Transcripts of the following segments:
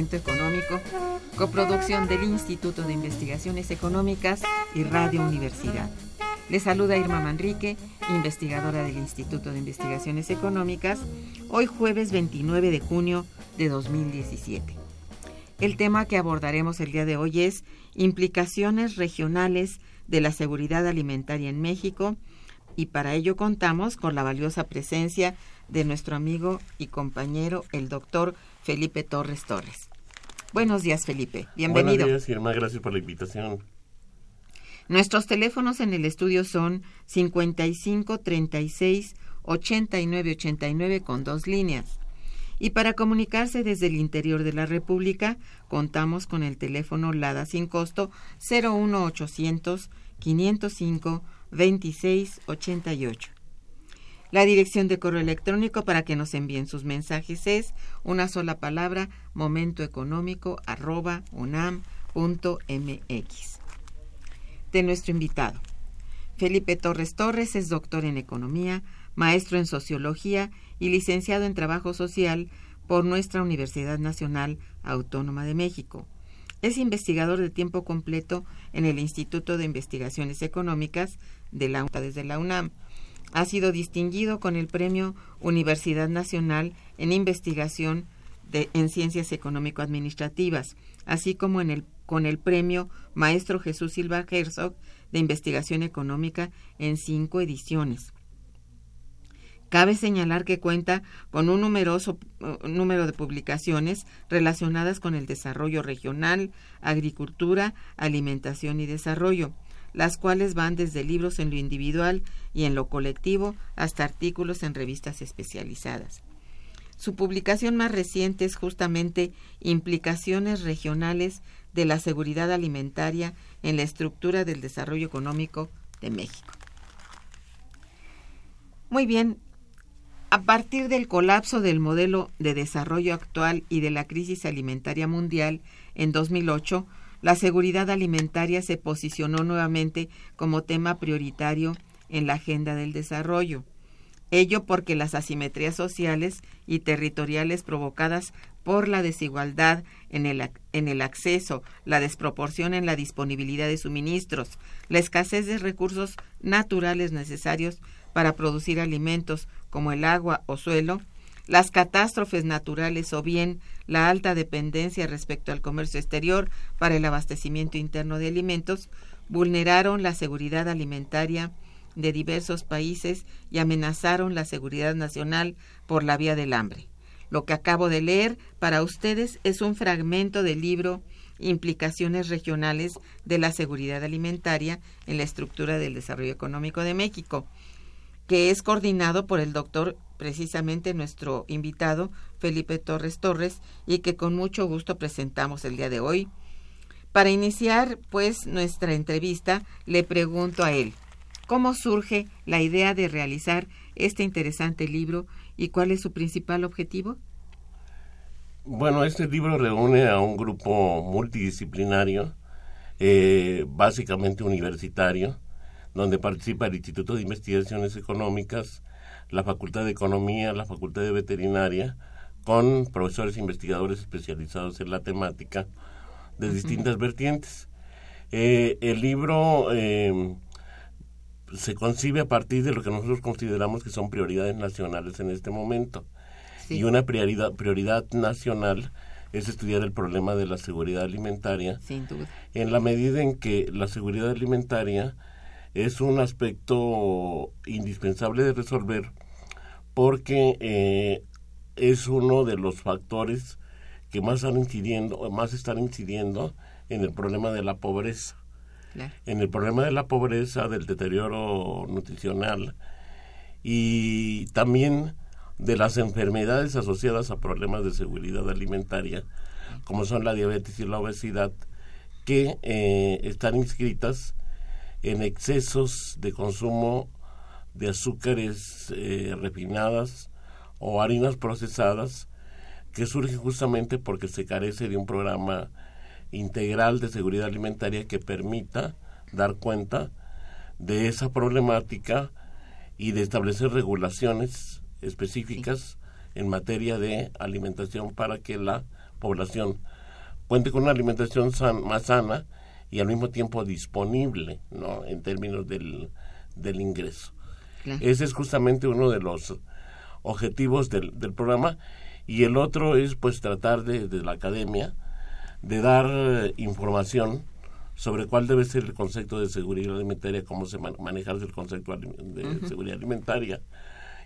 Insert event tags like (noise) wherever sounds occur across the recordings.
Momento Económico, coproducción del Instituto de Investigaciones Económicas y Radio Universidad. Les saluda Irma Manrique, investigadora del Instituto de Investigaciones Económicas, hoy jueves 29 de junio de 2017. El tema que abordaremos el día de hoy es implicaciones regionales de la seguridad alimentaria en México y para ello contamos con la valiosa presencia de nuestro amigo y compañero, el doctor Felipe Torres Torres. Buenos días, Felipe. Bienvenido. Buenos días, Irma. Gracias por la invitación. Nuestros teléfonos en el estudio son 55 36 89 89 con dos líneas. Y para comunicarse desde el interior de la República, contamos con el teléfono LADA sin costo 01800 505 26 88. La dirección de correo electrónico para que nos envíen sus mensajes es una sola palabra momentoeconómico arroba unam.mx. De nuestro invitado. Felipe Torres Torres es doctor en economía, maestro en sociología y licenciado en trabajo social por nuestra Universidad Nacional Autónoma de México. Es investigador de tiempo completo en el Instituto de Investigaciones Económicas de la desde la UNAM ha sido distinguido con el Premio Universidad Nacional en Investigación de, en Ciencias Económico-Administrativas, así como en el, con el Premio Maestro Jesús Silva Herzog de Investigación Económica en cinco ediciones. Cabe señalar que cuenta con un numeroso número de publicaciones relacionadas con el desarrollo regional, agricultura, alimentación y desarrollo, las cuales van desde libros en lo individual y en lo colectivo hasta artículos en revistas especializadas. Su publicación más reciente es justamente Implicaciones regionales de la seguridad alimentaria en la estructura del desarrollo económico de México. Muy bien, a partir del colapso del modelo de desarrollo actual y de la crisis alimentaria mundial en 2008, la seguridad alimentaria se posicionó nuevamente como tema prioritario en la agenda del desarrollo. Ello porque las asimetrías sociales y territoriales provocadas por la desigualdad en el, en el, acceso, la desproporción en la disponibilidad de suministros, la escasez de recursos naturales necesarios para producir alimentos como el agua o suelo, las catástrofes naturales o bien la alta dependencia respecto al comercio exterior para el abastecimiento interno de alimentos vulneraron la seguridad alimentaria de diversos países y amenazaron la seguridad nacional por la vía del hambre. Lo que acabo de leer para ustedes es un fragmento del libro implicaciones regionales de la seguridad alimentaria en la estructura del desarrollo económico de México, que es coordinado por el doctor precisamente nuestro invitado Felipe Torres Torres y que con mucho gusto presentamos el día de hoy. Para iniciar pues nuestra entrevista le pregunto a él, ¿cómo surge la idea de realizar este interesante libro y cuál es su principal objetivo? Bueno, este libro reúne a un grupo multidisciplinario, eh, básicamente universitario, donde participa el Instituto de Investigaciones Económicas, la Facultad de Economía, la Facultad de Veterinaria, con profesores e investigadores especializados en la temática de distintas vertientes. Eh, el libro eh, se concibe a partir de lo que nosotros consideramos que son prioridades nacionales en este momento. Y una prioridad, prioridad nacional es estudiar el problema de la seguridad alimentaria. Sin duda. En la medida en que la seguridad alimentaria es un aspecto indispensable de resolver porque eh, es uno de los factores que más están incidiendo, más están incidiendo en el problema de la pobreza. En el problema de la pobreza, del deterioro nutricional y también de las enfermedades asociadas a problemas de seguridad alimentaria, como son la diabetes y la obesidad, que eh, están inscritas en excesos de consumo de azúcares eh, refinadas o harinas procesadas que surge justamente porque se carece de un programa integral de seguridad alimentaria que permita dar cuenta de esa problemática y de establecer regulaciones específicas en materia de alimentación para que la población cuente con una alimentación más sana y al mismo tiempo disponible ¿no? en términos del, del ingreso. Ese es justamente uno de los objetivos del, del programa y el otro es pues tratar de, de la academia de dar eh, información sobre cuál debe ser el concepto de seguridad alimentaria, cómo se maneja el concepto de seguridad alimentaria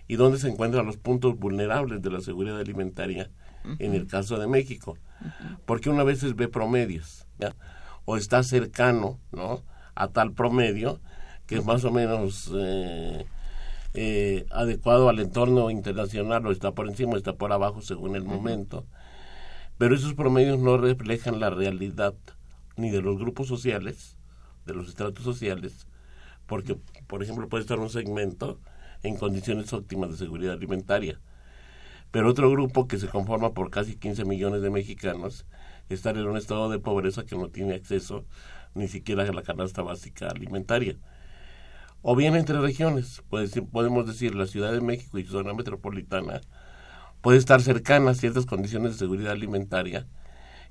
y dónde se encuentran los puntos vulnerables de la seguridad alimentaria en el caso de México. Porque una vez ve promedios, o está cercano ¿no? a tal promedio que es más o menos eh, eh, adecuado al entorno internacional o está por encima o está por abajo según el momento. Pero esos promedios no reflejan la realidad ni de los grupos sociales, de los estratos sociales, porque, por ejemplo, puede estar un segmento en condiciones óptimas de seguridad alimentaria, pero otro grupo que se conforma por casi 15 millones de mexicanos está en un estado de pobreza que no tiene acceso ni siquiera a la canasta básica alimentaria o bien entre regiones. podemos decir la Ciudad de México y su zona metropolitana puede estar cercana a ciertas condiciones de seguridad alimentaria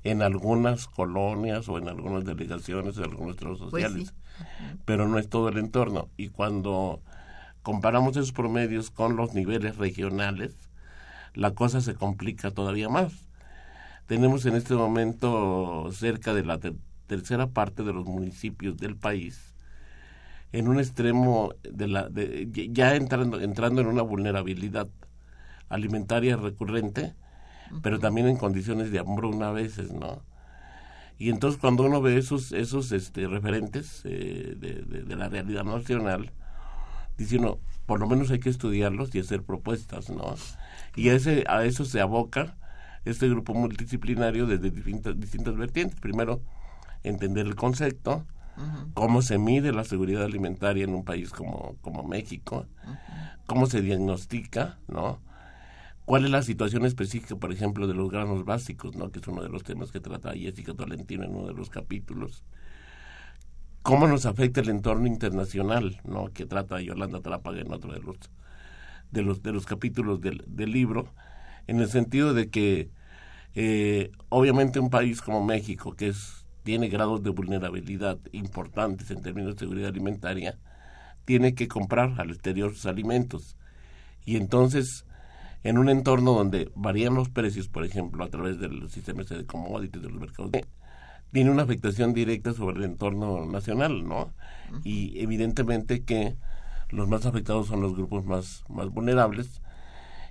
en algunas colonias o en algunas delegaciones o en algunos centros pues sociales, pero no es todo el entorno. Y cuando comparamos esos promedios con los niveles regionales, la cosa se complica todavía más. Tenemos en este momento cerca de la tercera parte de los municipios del país en un extremo de la de, ya entrando entrando en una vulnerabilidad alimentaria recurrente pero también en condiciones de hambruna a veces no y entonces cuando uno ve esos esos este referentes eh, de, la realidad nacional dice uno por lo menos hay que estudiarlos y hacer propuestas no y a ese a eso se aboca este grupo multidisciplinario desde distintas distintas vertientes primero entender el concepto cómo se mide la seguridad alimentaria en un país como, como México, cómo se diagnostica, ¿no? ¿Cuál es la situación específica, por ejemplo, de los granos básicos, ¿no? que es uno de los temas que trata Jessica Tolentino en uno de los capítulos? ¿Cómo nos afecta el entorno internacional, ¿no? que trata Yolanda Trápaga en otro de los, de los, de los capítulos del, del libro? En el sentido de que, eh, obviamente, un país como México, que es tiene grados de vulnerabilidad importantes en términos de seguridad alimentaria, tiene que comprar al exterior sus alimentos. Y entonces, en un entorno donde varían los precios, por ejemplo, a través del sistema de commodities de los mercados, tiene una afectación directa sobre el entorno nacional, ¿no? Y evidentemente que los más afectados son los grupos más, más vulnerables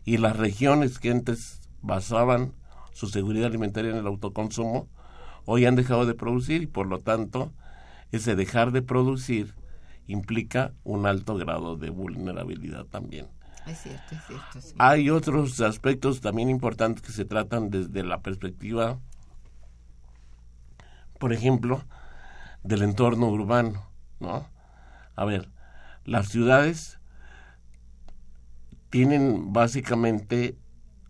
y las regiones que antes basaban su seguridad alimentaria en el autoconsumo, hoy han dejado de producir y por lo tanto ese dejar de producir implica un alto grado de vulnerabilidad también. Es cierto, es cierto. Hay otros aspectos también importantes que se tratan desde la perspectiva, por ejemplo, del entorno urbano, ¿no? A ver, las ciudades tienen básicamente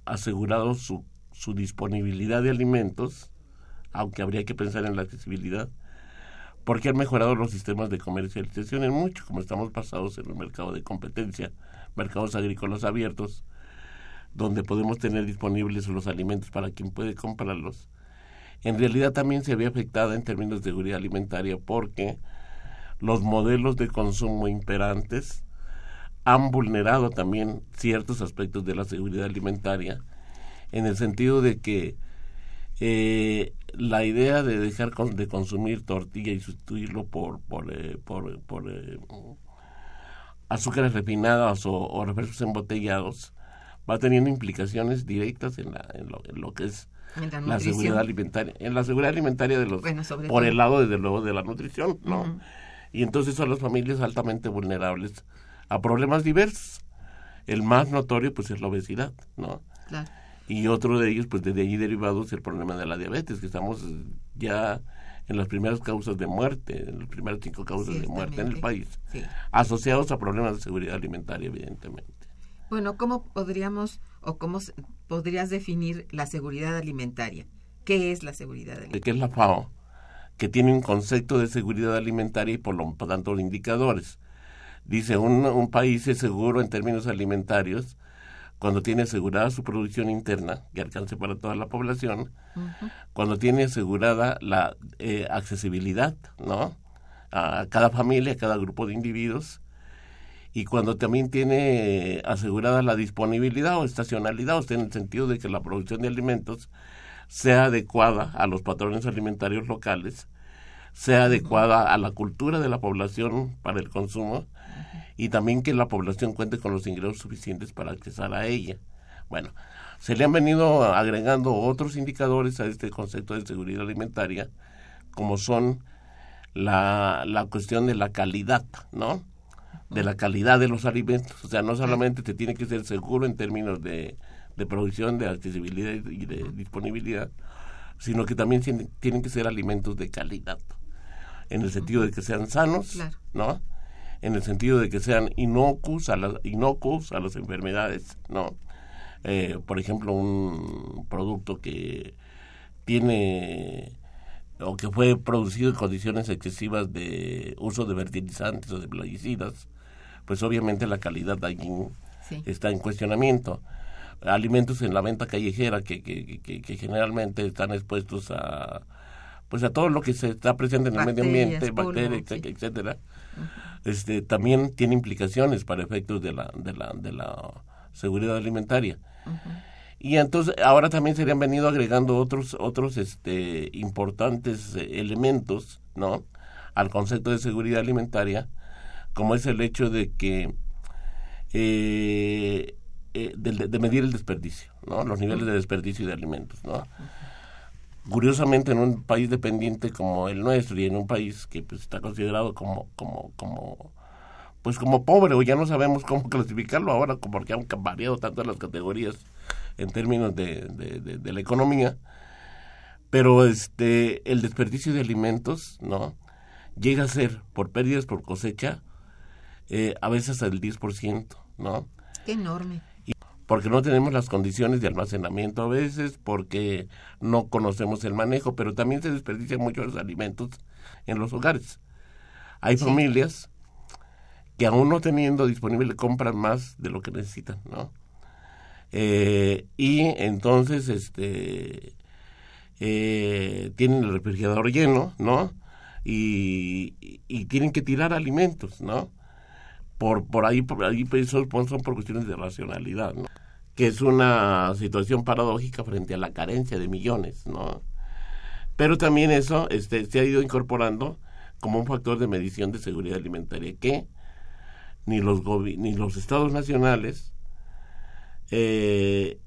asegurado su, su disponibilidad de alimentos, aunque habría que pensar en la accesibilidad, porque han mejorado los sistemas de comercialización en mucho, como estamos pasados en el mercado de competencia, mercados agrícolas abiertos, donde podemos tener disponibles los alimentos para quien puede comprarlos. En realidad también se ve afectada en términos de seguridad alimentaria porque los modelos de consumo imperantes han vulnerado también ciertos aspectos de la seguridad alimentaria, en el sentido de que eh, la idea de dejar de consumir tortilla y sustituirlo por por eh, por, por eh, azúcares refinadas o, o, refrescos embotellados va teniendo implicaciones directas en, la, en, lo, en lo que es la, seguridad alimentaria en la seguridad alimentaria de los por el lado desde luego de la nutrición no y entonces son las familias altamente vulnerables a problemas diversos el más notorio pues es la obesidad no claro y otro de ellos, pues desde allí derivados el problema de la diabetes, que estamos ya en las primeras causas de muerte, en las primeras cinco causas de muerte en el país, sí. asociados a problemas de seguridad alimentaria, evidentemente. Bueno, ¿cómo podríamos o cómo podrías definir la seguridad alimentaria? ¿Qué es la seguridad alimentaria? ¿Qué es la FAO? Que tiene un concepto de seguridad alimentaria y por lo tanto los indicadores. Dice, un, un país es seguro en términos alimentarios cuando tiene asegurada su producción interna, que alcance para toda la población, cuando tiene asegurada la eh, accesibilidad, ¿no? A cada familia, a cada grupo de individuos, y cuando también tiene asegurada la disponibilidad o estacionalidad, o sea, en el sentido de que la producción de alimentos sea adecuada a los patrones alimentarios locales, sea adecuada a la cultura de la población para el consumo y también que la población cuente con los ingresos suficientes para accesar a ella. Bueno, se le han venido agregando otros indicadores a este concepto de seguridad alimentaria, como son la, la cuestión de la calidad, ¿no? De la calidad de los alimentos. O sea, no solamente te tiene que ser seguro en términos de, de producción, de accesibilidad y de disponibilidad, sino que también tienen que ser alimentos de calidad, en el sentido de que sean sanos. ¿no? En el sentido de que sean inocuos a, la, inocuos a las enfermedades, ¿no? Eh, por ejemplo, un producto que tiene o que fue producido en condiciones excesivas de uso de fertilizantes o de plaguicidas, pues obviamente la calidad allí sí. está en cuestionamiento. Alimentos en la venta callejera que, que, que, que, generalmente están expuestos a pues a todo lo que se está presente en el Bacterias, medio ambiente, polvo, bacterias, sí. etcétera, este, también tiene implicaciones para efectos de la, de la, de la seguridad alimentaria. Y entonces ahora también se le han venido agregando otros, otros este, importantes eh, elementos, ¿no? Al concepto de seguridad alimentaria, como es el hecho de que eh, eh, de, de, medir el desperdicio, ¿no? Los niveles de desperdicio de alimentos, ¿no? Curiosamente en un país dependiente como el nuestro y en un país que pues está considerado como como como pues como pobre o ya no sabemos cómo (laughs) clasificarlo ahora porque han variado tanto las categorías en términos de, de la economía. Pero este el desperdicio de alimentos no llega a ser por pérdidas por cosecha eh, a veces al 10% no qué enorme porque no tenemos las condiciones de almacenamiento a veces, porque no conocemos el manejo, pero también se desperdician muchos los alimentos en los hogares. Hay sí. familias que aún no teniendo disponible compran más de lo que necesitan, ¿no? Eh, y entonces este eh, tienen el refrigerador lleno, ¿no? Y, y, y, tienen que tirar alimentos, ¿no? Por, por ahí, por ahí pues, son, son por cuestiones de racionalidad, ¿no? Que es una situación paradójica frente a la carencia de millones, ¿no? Pero también eso este, se ha ido incorporando como un factor de medición de seguridad alimentaria que ni los ni los estados nacionales eh,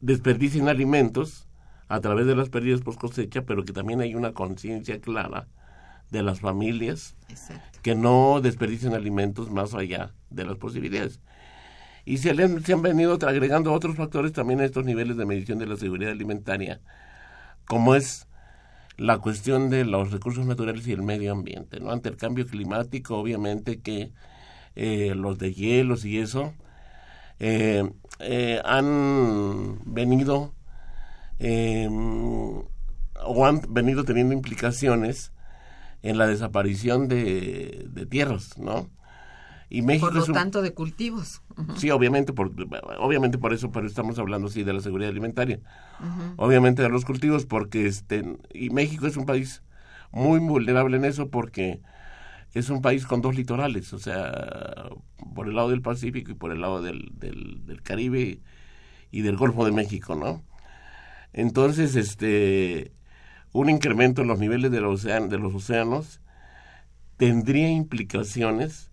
desperdicien alimentos a través de las pérdidas post cosecha, pero que también hay una conciencia clara de las familias que no desperdicien alimentos más allá de las posibilidades. Y se, se han venido agregando otros factores también a estos niveles de medición de la seguridad alimentaria, como es la cuestión de los recursos naturales y el medio ambiente, ¿no? Ante el cambio climático, obviamente que eh, los de hielos y eso eh, eh, han venido o han venido teniendo implicaciones en la desaparición de, de tierras, ¿no? Y México por lo tanto de cultivos. Sí, obviamente por, obviamente por eso, pero estamos hablando sí de la seguridad alimentaria. Obviamente de los cultivos, porque este y México es un país muy vulnerable en eso porque es un país con dos litorales, o sea, por el lado del Pacífico y por el lado del, del, del Caribe y del Golfo de México, ¿no? Entonces, este, un incremento en los niveles de los, de los océanos tendría implicaciones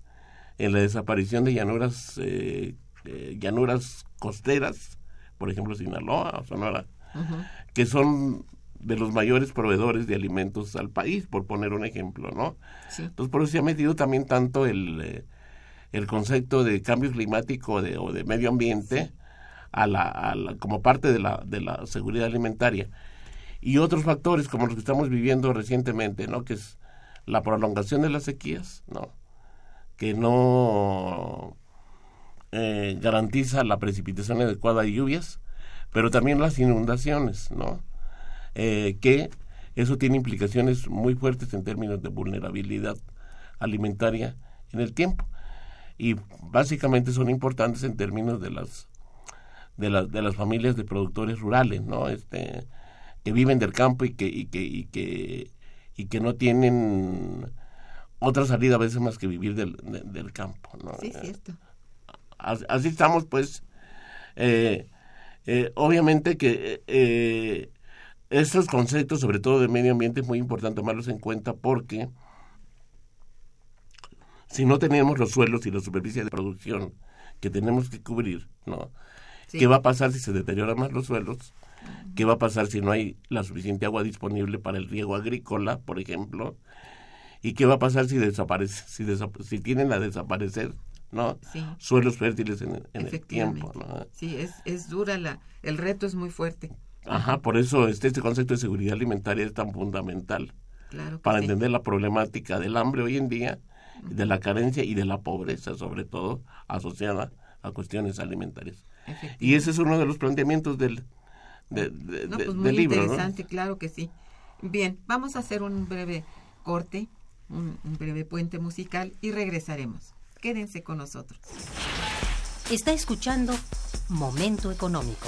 en la desaparición de llanuras, eh, eh, llanuras costeras, por ejemplo Sinaloa, Sonora, que son de los mayores proveedores de alimentos al país, por poner un ejemplo, ¿no? Entonces, por eso se ha metido también tanto el, eh, el concepto de cambio climático de, o de medio ambiente a la, a la, como parte de la, de la seguridad alimentaria. Y otros factores como los que estamos viviendo recientemente, ¿no? Que es la prolongación de las sequías, ¿no? Que no eh, garantiza la precipitación adecuada de lluvias, pero también las inundaciones, ¿no? Eh, que eso tiene implicaciones muy fuertes en términos de vulnerabilidad alimentaria en el tiempo y básicamente son importantes en términos de las de de las familias de productores rurales no este que viven del campo y que y que y que y que no tienen otra salida a veces más que vivir del, del campo. ¿no? Sí, cierto. Así, estamos, pues. Eh, eh, obviamente que eh, estos conceptos, sobre todo de medio ambiente, es muy importante tomarlos en cuenta porque si no tenemos los suelos y la superficie de producción que tenemos que cubrir, ¿no? ¿Qué va a pasar si se deterioran más los suelos? ¿Qué va a pasar si no hay la suficiente agua disponible para el riego agrícola, por ejemplo? ¿Y qué va a pasar si desaparece, si, si tienen a desaparecer ¿no? suelos fértiles en, el tiempo? Sí, es, es dura, la, el reto es muy fuerte. Ajá, por eso este, este concepto de seguridad alimentaria es tan fundamental para entender la problemática del hambre hoy en día, de la carencia y de la pobreza, sobre todo asociada a cuestiones alimentarias. Y ese es uno de los planteamientos del, de, no, pues muy interesante, claro que sí. Bien, vamos a hacer un breve corte un, breve puente musical y regresaremos. Quédense con nosotros. Está escuchando Momento Económico.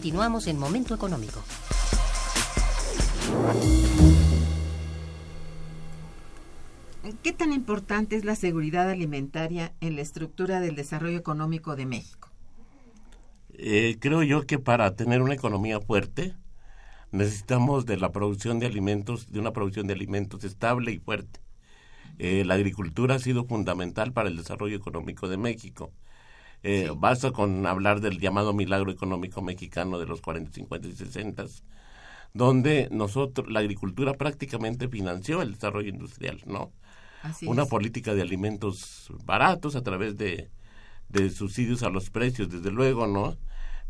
Continuamos en Momento Económico. ¿Qué tan importante es la seguridad alimentaria en la estructura del desarrollo económico de México? Eh, creo yo que para tener una economía fuerte necesitamos de la producción de alimentos, de una producción de alimentos estable y fuerte. Eh, la agricultura ha sido fundamental para el desarrollo económico de México. Eh, Basta con hablar del llamado milagro económico mexicano de los 40, 50 y 60, donde nosotros, la agricultura prácticamente financió el desarrollo industrial, ¿no? Una política de alimentos baratos a través de, de subsidios a los precios, desde luego, ¿no?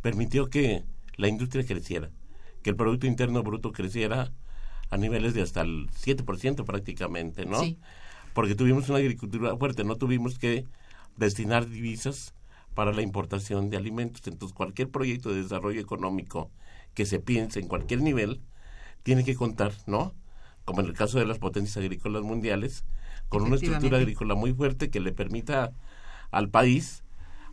Permitió que la industria creciera, que el Producto Interno Bruto creciera a niveles de hasta el 7% prácticamente, ¿no? Porque tuvimos una agricultura fuerte, no tuvimos que destinar divisas para la importación de alimentos. Entonces, cualquier proyecto de desarrollo económico que se piense en cualquier nivel tiene que contar, ¿no? Como en el caso de las potencias agrícolas mundiales, con una estructura agrícola muy fuerte que le permita al país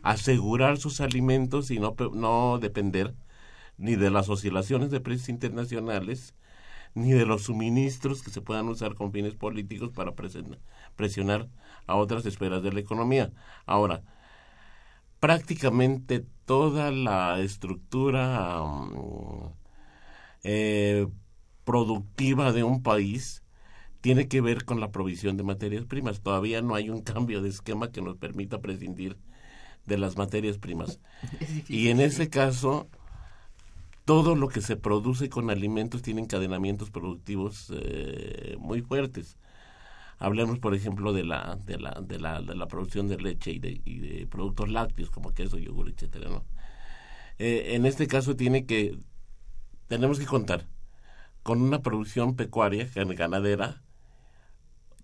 asegurar sus alimentos y no, no depender ni de las oscilaciones de precios internacionales, ni de los suministros que se puedan usar con fines políticos para presionar a otras esferas de la economía. Ahora, prácticamente toda la estructura mm, eh, productiva de un país tiene que ver con la provisión de materias primas. Todavía no hay un cambio de esquema que nos permita prescindir de las materias primas. (laughs) y en ese caso, todo lo que se produce con alimentos tiene encadenamientos productivos eh, muy fuertes. Hablemos, por ejemplo, de la, de la, de la, de la producción de leche y de, productos lácteos como queso, yogur, etcétera, ¿no? Eh, en este caso tiene que, tenemos que contar con una producción pecuaria, ganadera,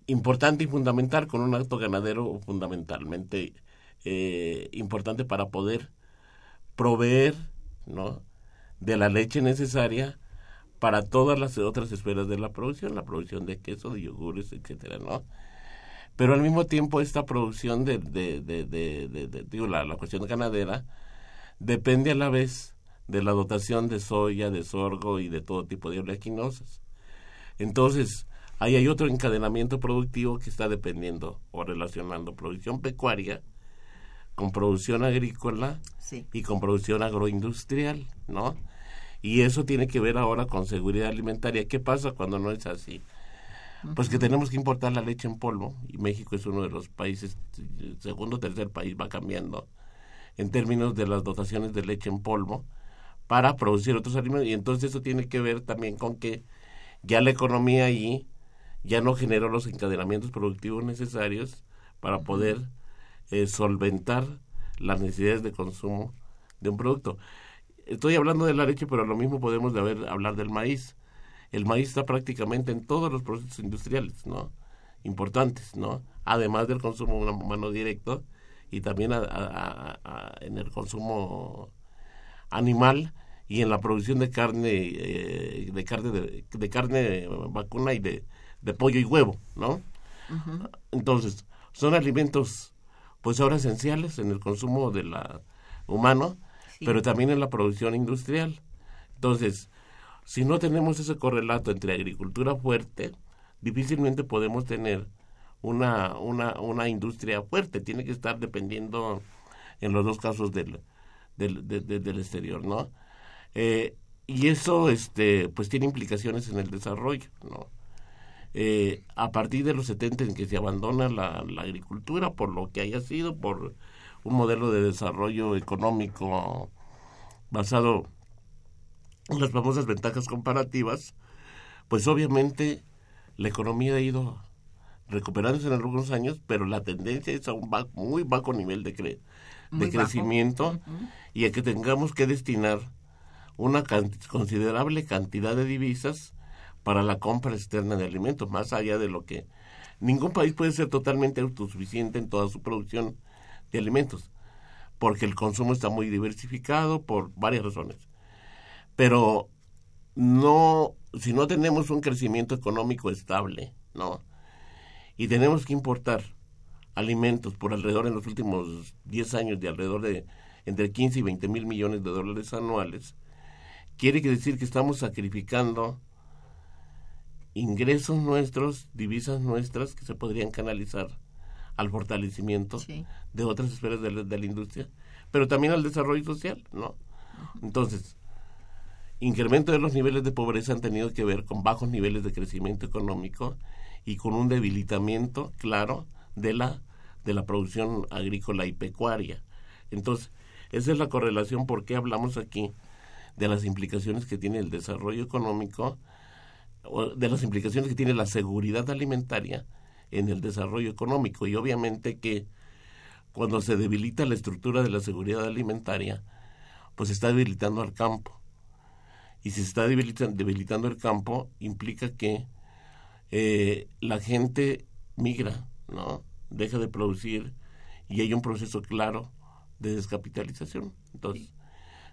importante y fundamental, con un acto ganadero fundamentalmente eh, importante para poder proveer, ¿no? de la leche necesaria para todas las otras esferas de la producción, la producción de queso, de yogures, etcétera, ¿no? Pero al mismo tiempo esta producción de, de, de, de digo, la, la cuestión ganadera depende a la vez de la dotación de soya, de sorgo y de todo tipo de oleaginosas. Entonces, ahí hay otro encadenamiento productivo que está dependiendo o relacionando producción pecuaria con producción agrícola y con producción agroindustrial, ¿no? Y eso tiene que ver ahora con seguridad alimentaria. ¿Qué pasa cuando no es así? Pues que tenemos que importar la leche en polvo y México es uno de los países, segundo o tercer país va cambiando en términos de las dotaciones de leche en polvo para producir otros alimentos y entonces eso tiene que ver también con que ya la economía allí ya no generó los encadenamientos productivos necesarios para poder eh, solventar las necesidades de consumo de un producto estoy hablando de la leche, pero lo mismo podemos de haber, hablar del maíz. El maíz está prácticamente en todos los procesos industriales, ¿no? Importantes, ¿no? Además del consumo humano directo y también en el consumo animal y en la producción de carne, eh, de carne, de, carne vacuna y de, pollo y huevo, ¿no? Entonces, son alimentos, pues ahora esenciales en el consumo de la humano pero también en la producción industrial. Entonces, si no tenemos ese correlato entre agricultura fuerte, difícilmente podemos tener una, una, una industria fuerte. Tiene que estar dependiendo en los dos casos del, del, del exterior, ¿no? Eh, y eso, este, pues tiene implicaciones en el desarrollo, ¿no? eh, a partir de los 70 en que se abandona la, la, agricultura por lo que haya sido, por un modelo de desarrollo económico basado en las famosas ventajas comparativas, pues obviamente la economía ha ido recuperándose en algunos años, pero la tendencia es a un muy bajo nivel de, de crecimiento y a que tengamos que destinar una considerable cantidad de divisas para la compra externa de alimentos, más allá de lo que ningún país puede ser totalmente autosuficiente en toda su producción de alimentos, porque el consumo está muy diversificado por varias razones. Pero no, si no tenemos un crecimiento económico estable, ¿no? Y tenemos que importar alimentos por alrededor en los últimos 10 años de alrededor de entre 15 y 20 mil millones de dólares anuales, quiere decir que estamos sacrificando ingresos nuestros, divisas nuestras que se podrían canalizar al fortalecimiento de otras esferas de la, industria, pero también al desarrollo social, ¿no? Entonces, incremento de los niveles de pobreza han tenido que ver con bajos niveles de crecimiento económico y con un debilitamiento claro de la de la producción agrícola y pecuaria. Entonces, esa es la correlación por qué hablamos aquí de las implicaciones que tiene el desarrollo económico, de las implicaciones que tiene la seguridad alimentaria en el desarrollo económico. Y obviamente que cuando se debilita la estructura de la seguridad alimentaria, pues se está debilitando al campo. Y si se está debilitando, el campo, implica que eh, la gente migra, ¿no? Deja de producir y hay un proceso claro de descapitalización. Entonces,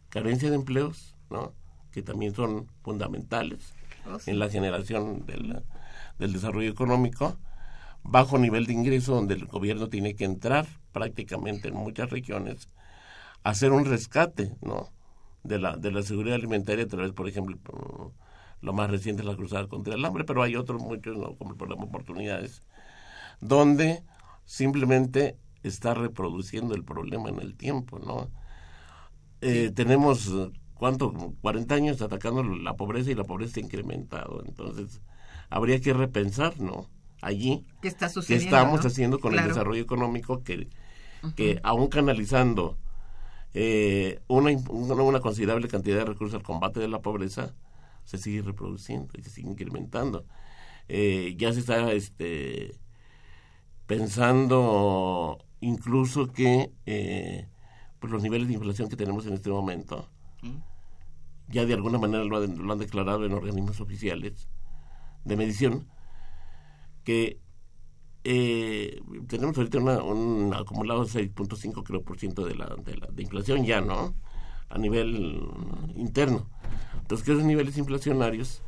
carencia de empleos, ¿no? que también son fundamentales oh, en la generación del, del desarrollo económico, bajo nivel de ingreso donde el gobierno tiene que entrar prácticamente en muchas regiones a hacer un rescate ¿no? de, la, de la seguridad alimentaria a través, por ejemplo, lo más reciente es la cruzada contra el hambre, pero hay otros muchos, ¿no? como el programa Oportunidades, donde simplemente está reproduciendo el problema en el tiempo, ¿no? Eh, tenemos, ¿cuánto? 40 años atacando la pobreza y la pobreza ha incrementado. Entonces, habría que repensar, ¿no? Allí, ¿qué, está estamos haciendo con el desarrollo económico que, que aún canalizando eh, una, una, considerable cantidad de recursos al combate de la pobreza, se sigue reproduciendo y se sigue incrementando. Eh, ya se está este, pensando incluso que eh, pues los niveles de inflación que tenemos en este momento, ya de alguna manera lo, han declarado en organismos oficiales de medición, que eh, tenemos ahorita un acumulado de 6.5 creo por ciento de la, de la de inflación ya, ¿no? A nivel interno. Entonces, que esos niveles inflacionarios,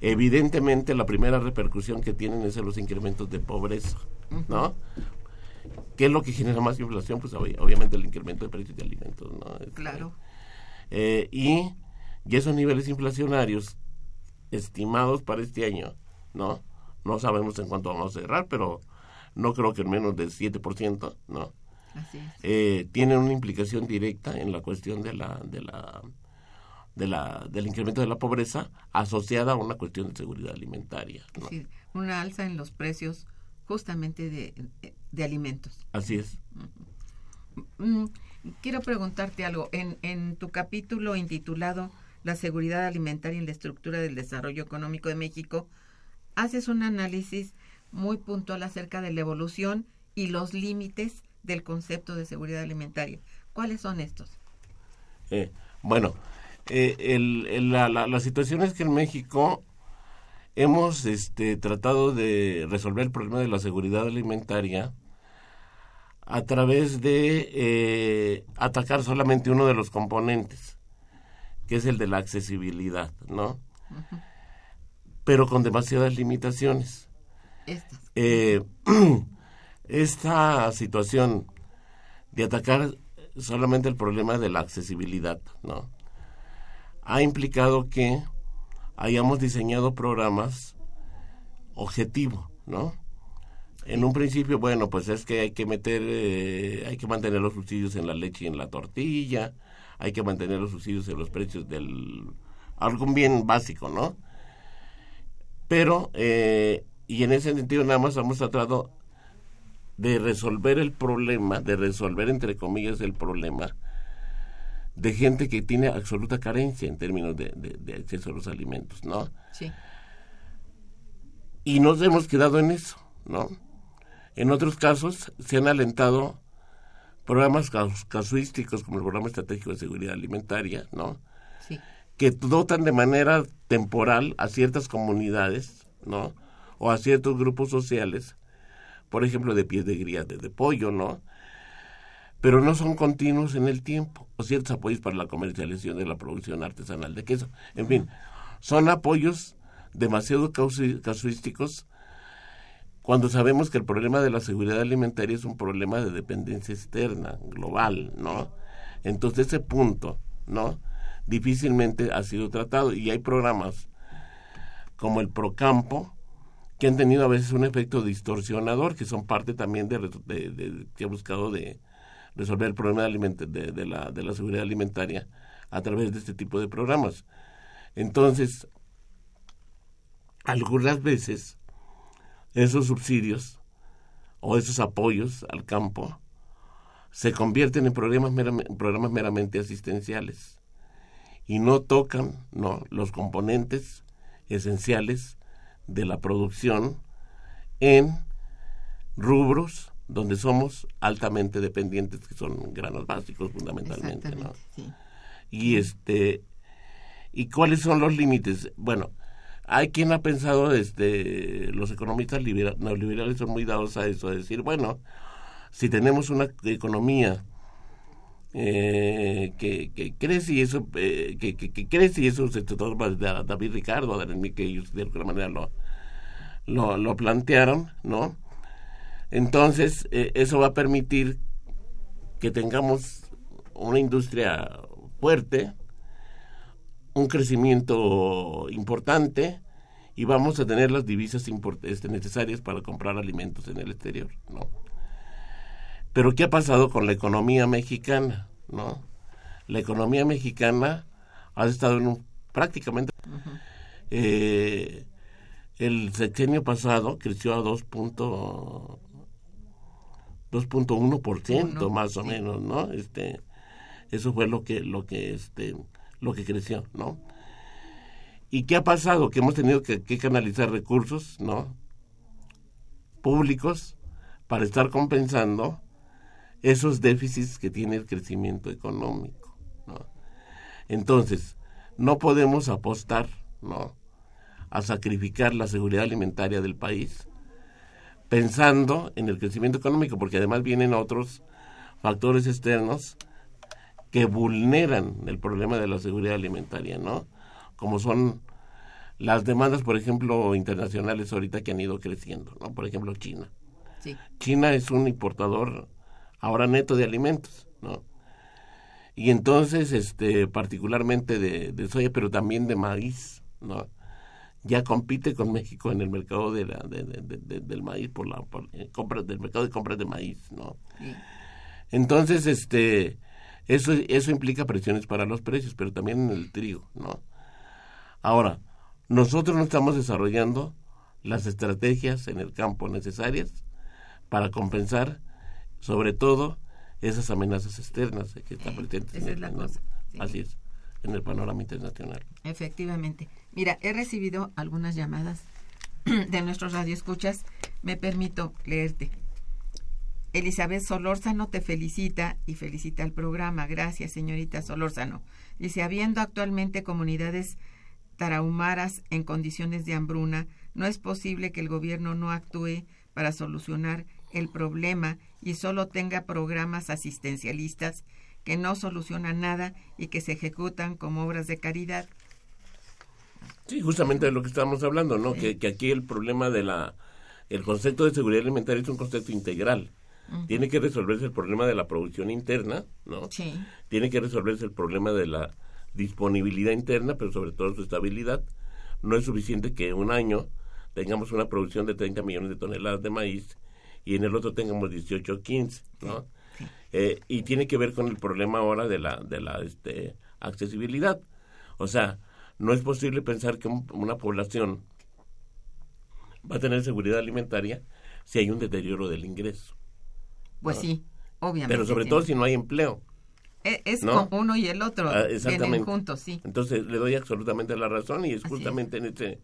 evidentemente la primera repercusión que tienen es en los incrementos de pobreza, ¿no? ¿Qué es lo que genera más inflación? Pues obviamente el incremento de precios de alimentos, ¿no? Este, claro. Eh, y, esos niveles inflacionarios estimados para este año, ¿no? No sabemos en cuánto vamos a cerrar, pero no creo que en menos del 7%, ¿no? Así es. Eh, tienen una implicación directa en la cuestión de la, de la, de la, del incremento de la pobreza asociada a una cuestión de seguridad alimentaria. ¿no? Sí, una alza en los precios justamente de, alimentos. Así es. Mm, quiero preguntarte algo. En, en tu capítulo intitulado La seguridad alimentaria en la estructura del desarrollo económico de México, haces un análisis muy puntual acerca de la evolución y los límites del concepto de seguridad alimentaria. ¿Cuáles son estos? Eh, bueno, eh, el, la, la, la, situación es que en México hemos este, tratado de resolver el problema de la seguridad alimentaria a través de eh, atacar solamente uno de los componentes, que es el de la accesibilidad, ¿no? Pero con demasiadas limitaciones. Eh, (clears throat) esta situación de atacar solamente el problema de la accesibilidad, ¿no? Ha implicado que hayamos diseñado programas objetivo, ¿no? En un principio, bueno, pues es que hay que meter, eh, hay que mantener los subsidios en la leche y en la tortilla, hay que mantener los subsidios en los precios del algún bien básico, ¿no? Pero eh, y en ese sentido nada más hemos tratado de resolver el problema, de resolver entre comillas el problema de gente que tiene absoluta carencia en términos de, de acceso a los alimentos, ¿no? Sí. Y nos hemos quedado en eso, ¿no? En otros casos se han alentado programas casuísticos como el Programa Estratégico de Seguridad Alimentaria, ¿no? Que dotan de manera temporal a ciertas comunidades, ¿no? O a ciertos grupos sociales, por ejemplo, de pies de gría, de, pollo, ¿no? Pero no son continuos en el tiempo, o ciertos apoyos para la comercialización de la producción artesanal de queso. En fin, son apoyos demasiado casuísticos cuando sabemos que el problema de la seguridad alimentaria es un problema de dependencia externa, global, ¿no? Entonces ese punto, ¿no? Difícilmente ha sido tratado y hay programas como el Procampo que han tenido a veces un efecto distorsionador, que son parte también de, que ha buscado de resolver el problema de, de, la, de la seguridad alimentaria a través de este tipo de programas. Entonces, algunas veces esos subsidios o esos apoyos al campo se convierten en programas, programas meramente asistenciales y no tocan no los componentes esenciales de la producción en rubros donde somos altamente dependientes que son granos básicos fundamentalmente ¿no? y este y cuáles son los límites bueno hay quien ha pensado, este, los economistas neoliberales son muy dados a eso, a decir, bueno, si tenemos una economía eh, que, que, crece y eso, eh, que, que, crece y eso, se de David Ricardo, que ellos de alguna manera lo, lo, lo plantearon, ¿no? Entonces, eh, eso va a permitir que tengamos una industria fuerte, un crecimiento importante y vamos a tener las divisas este, necesarias para comprar alimentos en el exterior, ¿no? Pero ¿qué ha pasado con la economía mexicana, no? La economía mexicana ha estado en un prácticamente eh, el sexenio pasado creció a 2.1% más o menos, ¿no? Este eso fue lo que lo que este lo que creció, ¿no? ¿Y qué ha pasado? Que hemos tenido que, canalizar recursos, ¿no? Públicos para estar compensando esos déficits que tiene el crecimiento económico, ¿no? Entonces, no podemos apostar, ¿no? A sacrificar la seguridad alimentaria del país pensando en el crecimiento económico, porque además vienen otros factores externos que vulneran el problema de la seguridad alimentaria, ¿no? Como son las demandas, por ejemplo, internacionales ahorita que han ido creciendo, ¿no? Por ejemplo, China. China es un importador ahora neto de alimentos, ¿no? Y entonces, este, particularmente de, soya, pero también de maíz, ¿no? Ya compite con México en el mercado de la, del maíz por la eh, compra del mercado de compras de maíz, ¿no? Entonces, este, eso, eso implica presiones para los precios, pero también en el trigo, ¿no? Ahora, nosotros no estamos desarrollando las estrategias en el campo necesarias para compensar, sobre todo, esas amenazas externas que están presentes. Esa es la cosa. Así es, en el panorama internacional. Efectivamente. Mira, he recibido algunas llamadas (clears throat) de nuestros radioescuchas. Me permito leerte. Elizabeth Solórzano te felicita y felicita al programa. Gracias, señorita Solórzano. Dice, habiendo actualmente comunidades tarahumaras en condiciones de hambruna, no es posible que el gobierno no actúe para solucionar el problema y solo tenga programas asistencialistas que no solucionan nada y que se ejecutan como obras de caridad. Sí, justamente de lo que estábamos hablando, ¿no? Que, que, aquí el problema de la... El concepto de seguridad alimentaria es un concepto integral tiene que resolverse el problema de la producción interna, ¿no? Sí. Tiene que resolverse el problema de la disponibilidad interna, pero sobre todo su estabilidad. No es suficiente que un año tengamos una producción de 30 millones de toneladas de maíz y en el otro tengamos 18 o 15, ¿no? Eh, y tiene que ver con el problema ahora de la, de la este, accesibilidad. O sea, no es posible pensar que una población va a tener seguridad alimentaria si hay un deterioro del ingreso. Pues sí, obviamente. Pero sobre todo si no hay empleo. E- Es, ¿no? con uno y el otro, Ah, vienen juntos, sí. Entonces le doy absolutamente la razón y es Así justamente en ese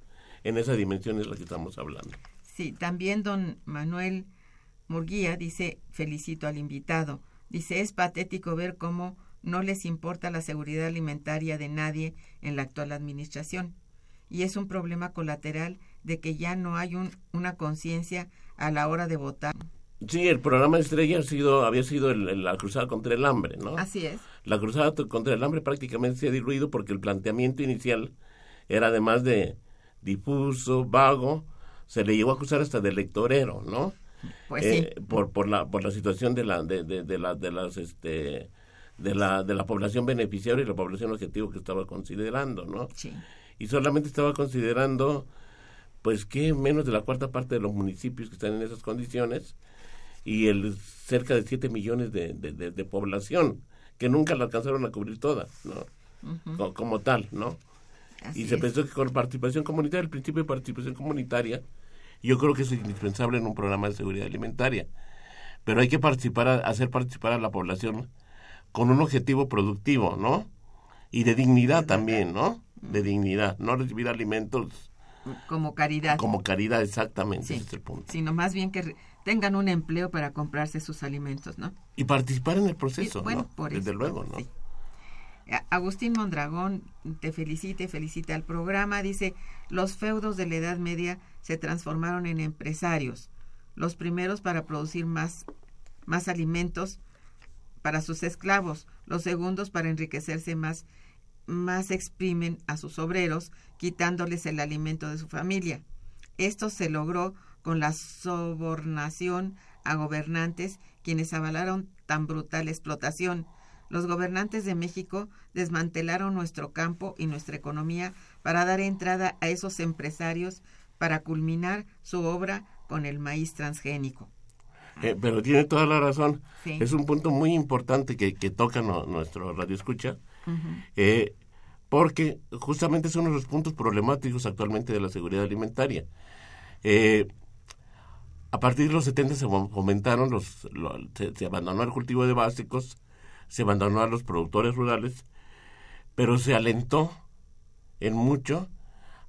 en esa dimensión es la que estamos hablando. Sí, también don Manuel Murguía dice, felicito al invitado. Dice, es patético ver cómo no les importa la seguridad alimentaria de nadie en la actual administración. Y es un problema colateral de que ya no hay un- una conciencia a la hora de votar. Sí, el programa estrella ha sido había sido el- el- la cruzada contra el hambre, ¿no? Así es. La cruzada contra el hambre prácticamente se ha diluido porque el planteamiento inicial era además de difuso, vago, se le llegó a acusar hasta de electorero, ¿no? Pues Eh, sí. por por la por la situación de la de, de, de la de las este de la de la población beneficiaria y la población objetivo que estaba considerando, ¿no? Sí. Y solamente estaba considerando pues que menos de la cuarta parte de los municipios que están en esas condiciones y el cerca de 7 millones de, de, de- de población que nunca la alcanzaron a cubrir toda, ¿no? Co- como tal, ¿no? Así y se es. pensó que con participación comunitaria, el principio de participación comunitaria, yo creo que es indispensable en un programa de seguridad alimentaria. Pero hay que participar, hacer participar a la población con un objetivo productivo, ¿no? Y de dignidad también, ¿no? De dignidad, no recibir alimentos Como caridad. como caridad, exactamente, Sí. ese es el punto. Sino más bien que tengan un empleo para comprarse sus alimentos, ¿no? Y participar en el proceso, Y, bueno, ¿no? por Desde eso, luego, ¿no? sí. Agustín Mondragón te felicita y felicita al programa. Dice, los feudos de la Edad Media se transformaron en empresarios. Los primeros para producir más, más alimentos para sus esclavos. Los segundos para enriquecerse más, más exprimen a sus obreros, quitándoles el alimento de su familia. Esto se logró con la sobornación a gobernantes quienes avalaron tan brutal explotación. Los gobernantes de México desmantelaron nuestro campo y nuestra economía para dar entrada a esos empresarios para culminar su obra con el maíz transgénico. Eh, pero tiene toda la razón. Sí. Es un punto muy importante que, que toca no- nuestro radio escucha, eh, porque justamente es uno de los puntos problemáticos actualmente de la seguridad alimentaria. Eh, a partir de los 70 se fom- fomentaron, los, lo- se, se abandonó el cultivo de básicos, se abandonó a los productores rurales, pero se alentó en mucho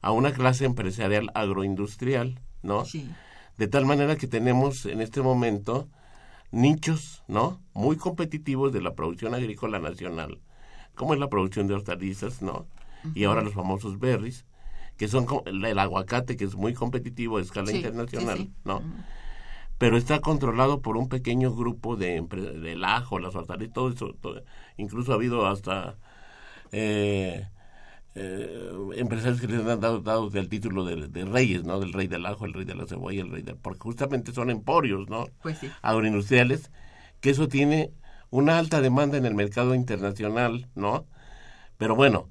a una clase empresarial agroindustrial, ¿no? Sí. De tal manera que tenemos en este momento nichos, ¿no? Muy competitivos de la producción agrícola nacional, como es la producción de hortalizas, ¿no? Y ahora los famosos berries, que son el, aguacate, que es muy competitivo a escala Sí, internacional, sí, sí. ¿no? Pero está controlado por un pequeño grupo de del ajo, las hortalizas, todo eso. todo- incluso ha habido hasta eh, eh, empresarios que les han dado, dado el título de, de reyes, ¿no? Del rey del ajo, el rey de la cebolla, el rey del... Porque justamente son emporios, ¿no? Pues sí. Agroindustriales, que eso tiene una alta demanda en el mercado internacional, ¿no? Pero bueno,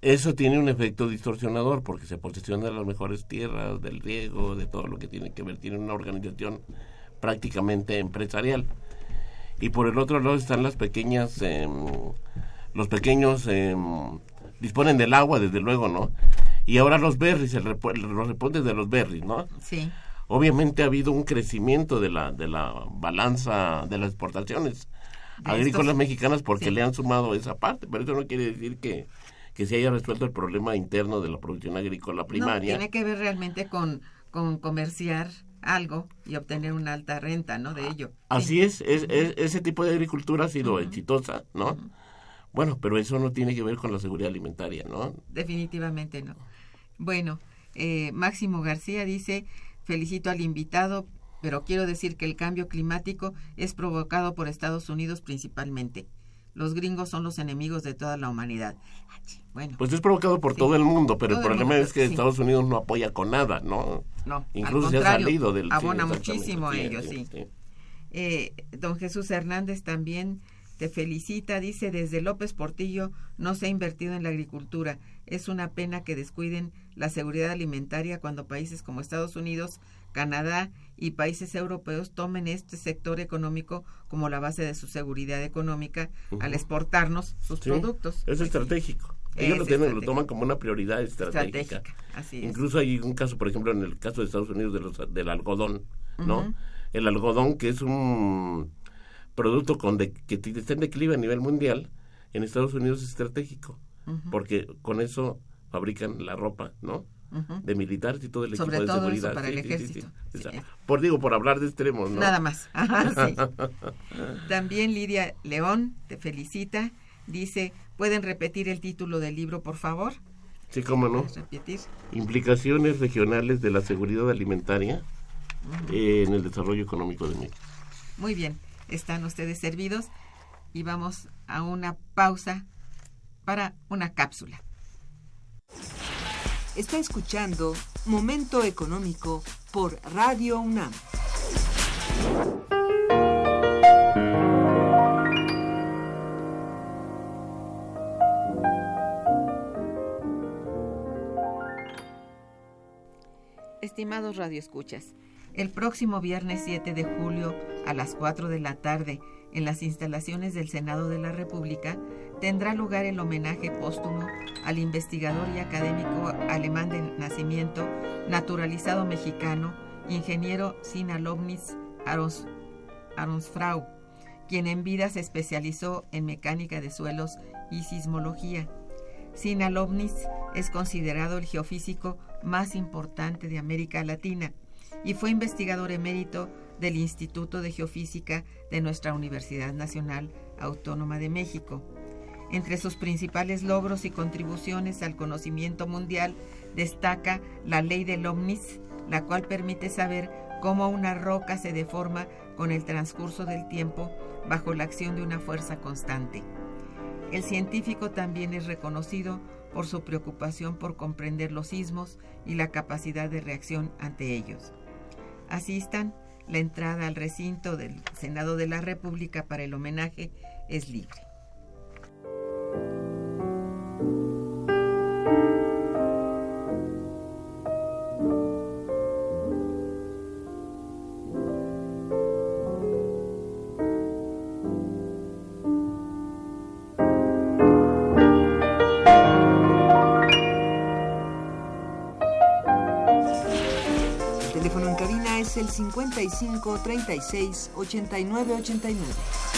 eso tiene un efecto distorsionador porque se posesiona las mejores tierras, del riego, de todo lo que tiene que ver, tiene una organización prácticamente empresarial. Y por el otro lado están las pequeñas, em, los pequeños em, disponen del agua, desde luego, ¿no? Y ahora los berries, el los repuntes de los berries, ¿no? Sí. Obviamente ha habido un crecimiento de la, de la balanza de las exportaciones De agrícolas estos- mexicanas porque sí. le han sumado esa parte, pero eso no quiere decir que, que se haya resuelto el problema interno de la producción agrícola No, primaria. tiene que ver realmente con, con comerciar algo y obtener una alta renta, ¿no? De ello. Así es, es, es- ese tipo de agricultura ha sido exitosa, ¿no? Bueno, pero eso no tiene que ver con la seguridad alimentaria, ¿no? Definitivamente no. Bueno, eh, Máximo García dice, felicito al invitado, pero quiero decir que el cambio climático es provocado por Estados Unidos principalmente. Los gringos son los enemigos de toda la humanidad. Ah, Bueno, Pues es provocado por Sí. todo el mundo, pero el el problema mundo, es que sí. Estados Unidos no apoya con nada, ¿no? no, Incluso al se ha contrario, salido del... abona muchísimo a ellos, sí. Eh, don Jesús Hernández también te felicita, dice, desde López Portillo no se ha invertido en la agricultura. Es una pena que descuiden la seguridad alimentaria cuando países como Estados Unidos, Canadá y países europeos tomen este sector económico como la base de su seguridad económica al exportarnos sus Sí, productos. Es Pues estratégico. Ellos Es lo, tienen, lo toman como una prioridad estratégica. Estratégica, así es. Incluso hay un caso, por ejemplo, en el caso de Estados Unidos de los, del algodón, ¿no? El algodón, que es un producto con de- que está en declive a nivel mundial, en Estados Unidos es estratégico, porque con eso fabrican la ropa, ¿no? De militares y todo el Sobre equipo de todo eso seguridad. para el Sí, ejército. sí. Sí. Por digo, por hablar de extremos, ¿no? Nada más. Ajá. (laughs) También Lidia León te felicita. Dice, ¿pueden repetir el título del libro, por favor? Sí, cómo no. ¿Puedes repetir? Implicaciones regionales de la seguridad alimentaria en el desarrollo económico de México. Muy bien, están ustedes servidos y vamos a una pausa para una cápsula. Está escuchando Momento Económico por Radio UNAM. Estimados radioescuchas, el próximo viernes 7 de julio a las 4 de la tarde en las instalaciones del Senado de la República tendrá lugar el homenaje póstumo al investigador y académico alemán de nacimiento, naturalizado mexicano, ingeniero Sina Lovnis Arons, Aronsfrau, quien en vida se especializó en mecánica de suelos y sismología. Sina Lovnis es considerado el geofísico más importante de América Latina y fue investigador emérito del Instituto de Geofísica de nuestra Universidad Nacional Autónoma de México. Entre sus principales logros y contribuciones al conocimiento mundial destaca la ley del Omnis, la cual permite saber cómo una roca se deforma con el transcurso del tiempo bajo la acción de una fuerza constante. El científico también es reconocido por su preocupación por comprender los sismos y la capacidad de reacción ante ellos. Asistan, la entrada al recinto del Senado de la República para el homenaje es libre. 55 36 89 89.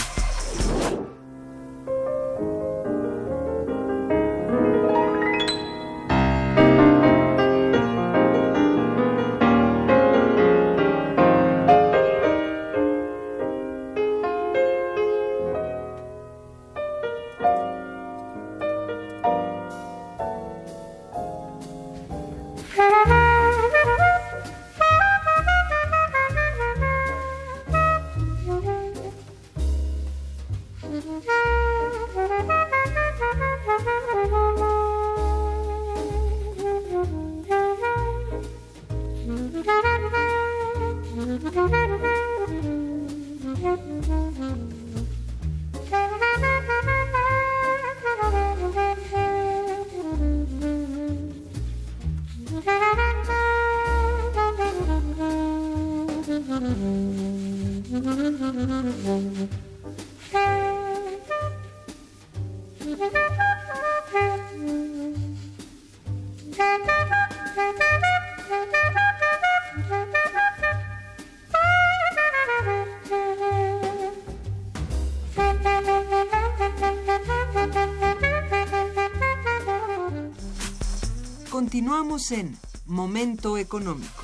Thank you. En Momento Económico.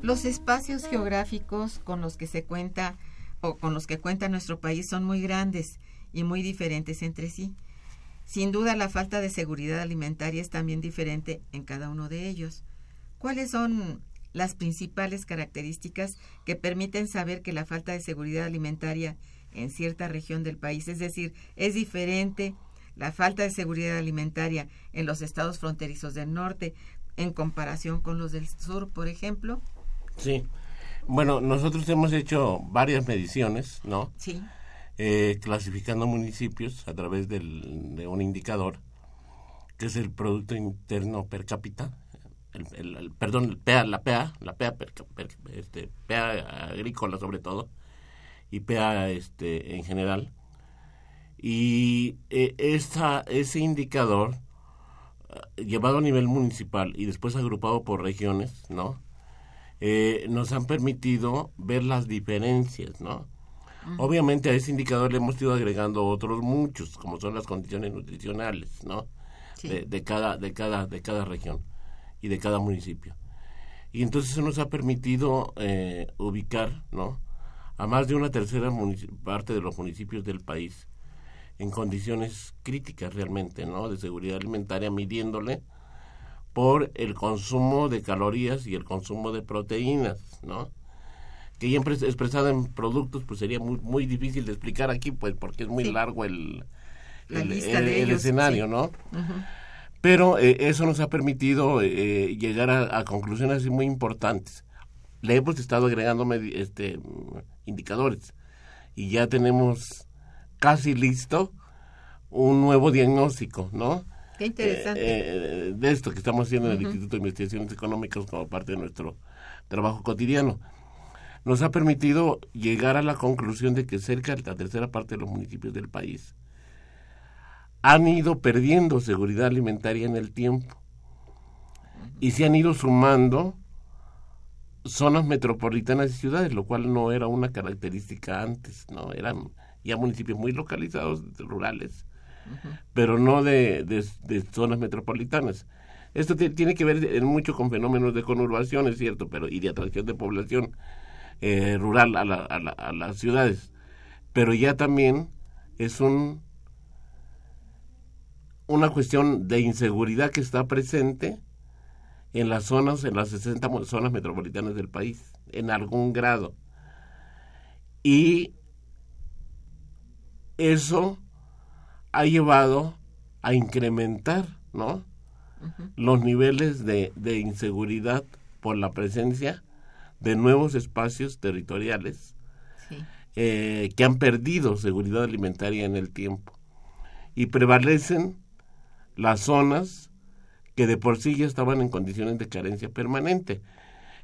Los espacios geográficos con los que se cuenta o con los que cuenta nuestro país son muy grandes y muy diferentes entre sí. Sin duda la falta de seguridad alimentaria es también diferente en cada uno de ellos. ¿Cuáles son las principales características que permiten saber que la falta de seguridad alimentaria en cierta región del país, es decir, es diferente la falta de seguridad alimentaria en los estados fronterizos del norte en comparación con los del sur, por ejemplo? Sí. Bueno, nosotros hemos hecho varias mediciones, ¿no? Sí. Eh, clasificando municipios a través del, de un indicador que es el Producto Interno Per cápita, perdón, el PA, la PA, la PA, este, agrícola sobre todo, y PA este, en general. Y eh, ese indicador, eh, llevado a nivel municipal y después agrupado por regiones, ¿no? Eh, nos han permitido ver las diferencias, ¿no? Obviamente a ese indicador le hemos ido agregando otros muchos, como son las condiciones nutricionales, ¿no? De, cada, de, cada, de cada región y de cada municipio. Y entonces eso nos ha permitido eh, ubicar, ¿no? A más de una tercera parte de los municipios del país en condiciones críticas realmente, ¿no? De seguridad alimentaria, midiéndole por el consumo de calorías y el consumo de proteínas, ¿no? Que ya expresado en productos, pues sería muy, muy difícil de explicar aquí, pues porque es muy largo el, el, escenario, ¿no? Pero eh, eso nos ha permitido eh, llegar a, conclusiones muy importantes. Le hemos estado agregando este, indicadores y ya tenemos casi listo un nuevo diagnóstico, ¿no? Qué interesante. Eh, de esto que estamos haciendo en el Instituto de Investigaciones Económicas como parte de nuestro trabajo cotidiano. Nos ha permitido llegar a la conclusión de que cerca de la tercera parte de los municipios del país han ido perdiendo seguridad alimentaria en el tiempo y se han ido sumando zonas metropolitanas y ciudades, lo cual no era una característica antes, no eran ya municipios muy localizados, rurales, pero no de, de, zonas metropolitanas. Esto tiene que ver en mucho con fenómenos de conurbación, es cierto, pero y de atracción de población eh, rural a, la, a, las ciudades. Pero ya también es un una cuestión de inseguridad que está presente en las zonas, en las 60 zonas metropolitanas del país, en algún grado. Y eso ha llevado a incrementar, ¿no? Los niveles de, de, inseguridad por la presencia de nuevos espacios territoriales eh, que han perdido seguridad alimentaria en el tiempo y prevalecen las zonas que de por sí ya estaban en condiciones de carencia permanente.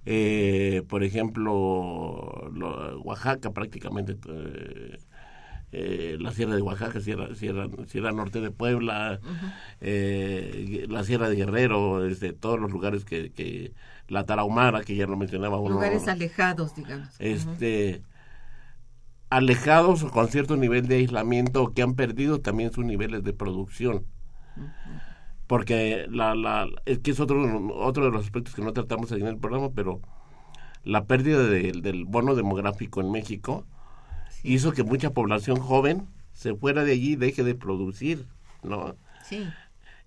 Eh, por ejemplo, Oaxaca prácticamente eh, eh, la Sierra de Oaxaca, Sierra, Sierra, Sierra Norte de Puebla, la Sierra de Guerrero, este, todos los lugares que, que la Tarahumara, que ya lo mencionaba uno. Lugares alejados, digamos. Este, alejados con cierto nivel de aislamiento que han perdido también sus niveles de producción. Porque la, la, es que es otro, otro de los aspectos que no tratamos en el programa, pero la pérdida del bono demográfico en México, hizo que mucha población joven se fuera de allí y deje de producir, ¿no? Sí.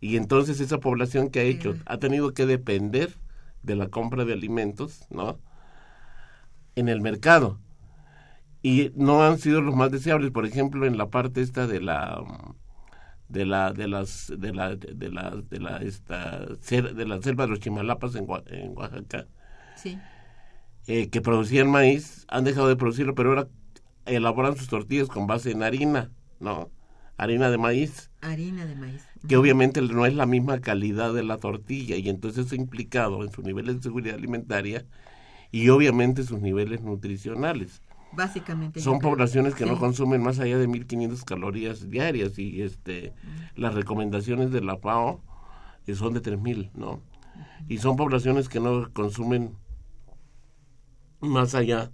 Y entonces esa población que ha hecho, ha tenido que depender de la compra de alimentos, ¿no? En el mercado. Y no han sido los más deseables, por ejemplo, en la parte esta de la de la de las de la de la de la esta de la selva de los Chimalapas en, en Oaxaca. Sí. Eh, que producían maíz, han dejado de producirlo, pero ahora elaboran sus tortillas con base en harina, ¿no? Harina de maíz. Harina de maíz. Que obviamente no es la misma calidad de la tortilla y entonces eso ha implicado en sus niveles de seguridad alimentaria y obviamente sus niveles nutricionales. Básicamente. Son poblaciones que no consumen más allá de 1500 calorías diarias y este las recomendaciones de la FAO eh, son de 3000, ¿no? Y son poblaciones que no consumen más allá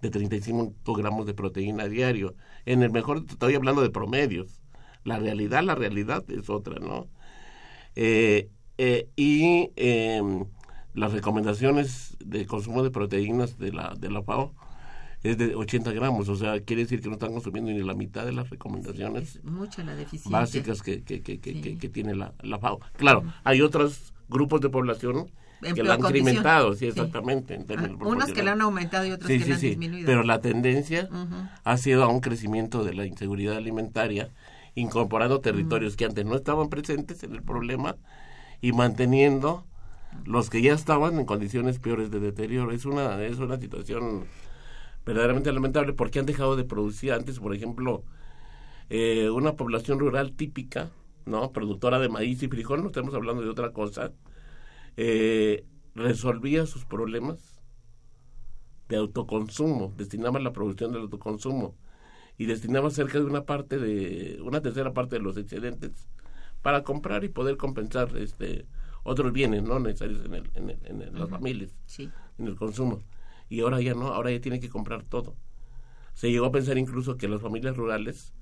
de 35 gramos de proteína diario. En el mejor, estoy hablando de promedios. La realidad, la realidad es otra, ¿no? Eh, eh, y em, las recomendaciones de consumo de proteínas de la, de la FAO es de 80 gramos, o sea, quiere decir que no están consumiendo ni la mitad de las recomendaciones básicas que, que, que, que, tiene la, la FAO. Claro, hay otros grupos de población que la han incrementado, sí, exactamente. Ah, unos que la han aumentado y otros que la han disminuido. Pero la tendencia ha sido a un crecimiento de la inseguridad alimentaria, incorporando territorios que antes no estaban presentes en el problema y manteniendo los que ya estaban en condiciones peores de deterioro. Es una, es una situación verdaderamente lamentable porque han dejado de producir antes, por ejemplo, eh, una población rural típica, ¿no? Productora de maíz y frijol, no estamos hablando de otra cosa, eh, resolvía sus problemas de autoconsumo, destinaba la producción del autoconsumo y destinaba cerca de una parte de una tercera parte de los excedentes para comprar y poder compensar este otros bienes no necesarios en, el, en, las familias en el consumo. Y ahora ya no ahora ya tiene que comprar todo. Se llegó a pensar incluso que las familias rurales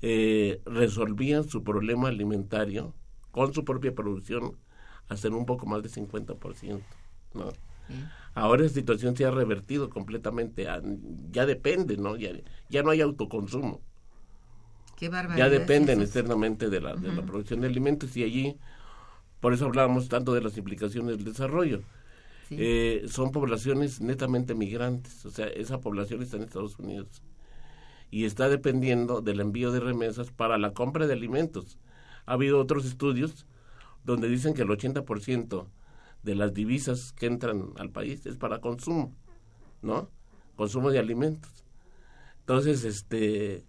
eh, resolvían su problema alimentario con su propia producción hasta en un poco más de 50%, ¿no? Ahora la situación se ha revertido completamente, ya depende, ¿no? Ya, ya no hay autoconsumo. ya dependen externamente de la, de la producción de alimentos y allí, por eso hablábamos tanto de las implicaciones del desarrollo. Eh, son poblaciones netamente migrantes, o sea, esa población está en Estados Unidos y está dependiendo del envío de remesas para la compra de alimentos. Ha habido otros estudios donde dicen que el 80% de las divisas que entran al país es para consumo, ¿no? Consumo de alimentos. Entonces, este,